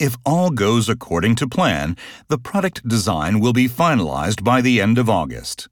If all goes according to plan, the product design will be finalized by the end of August.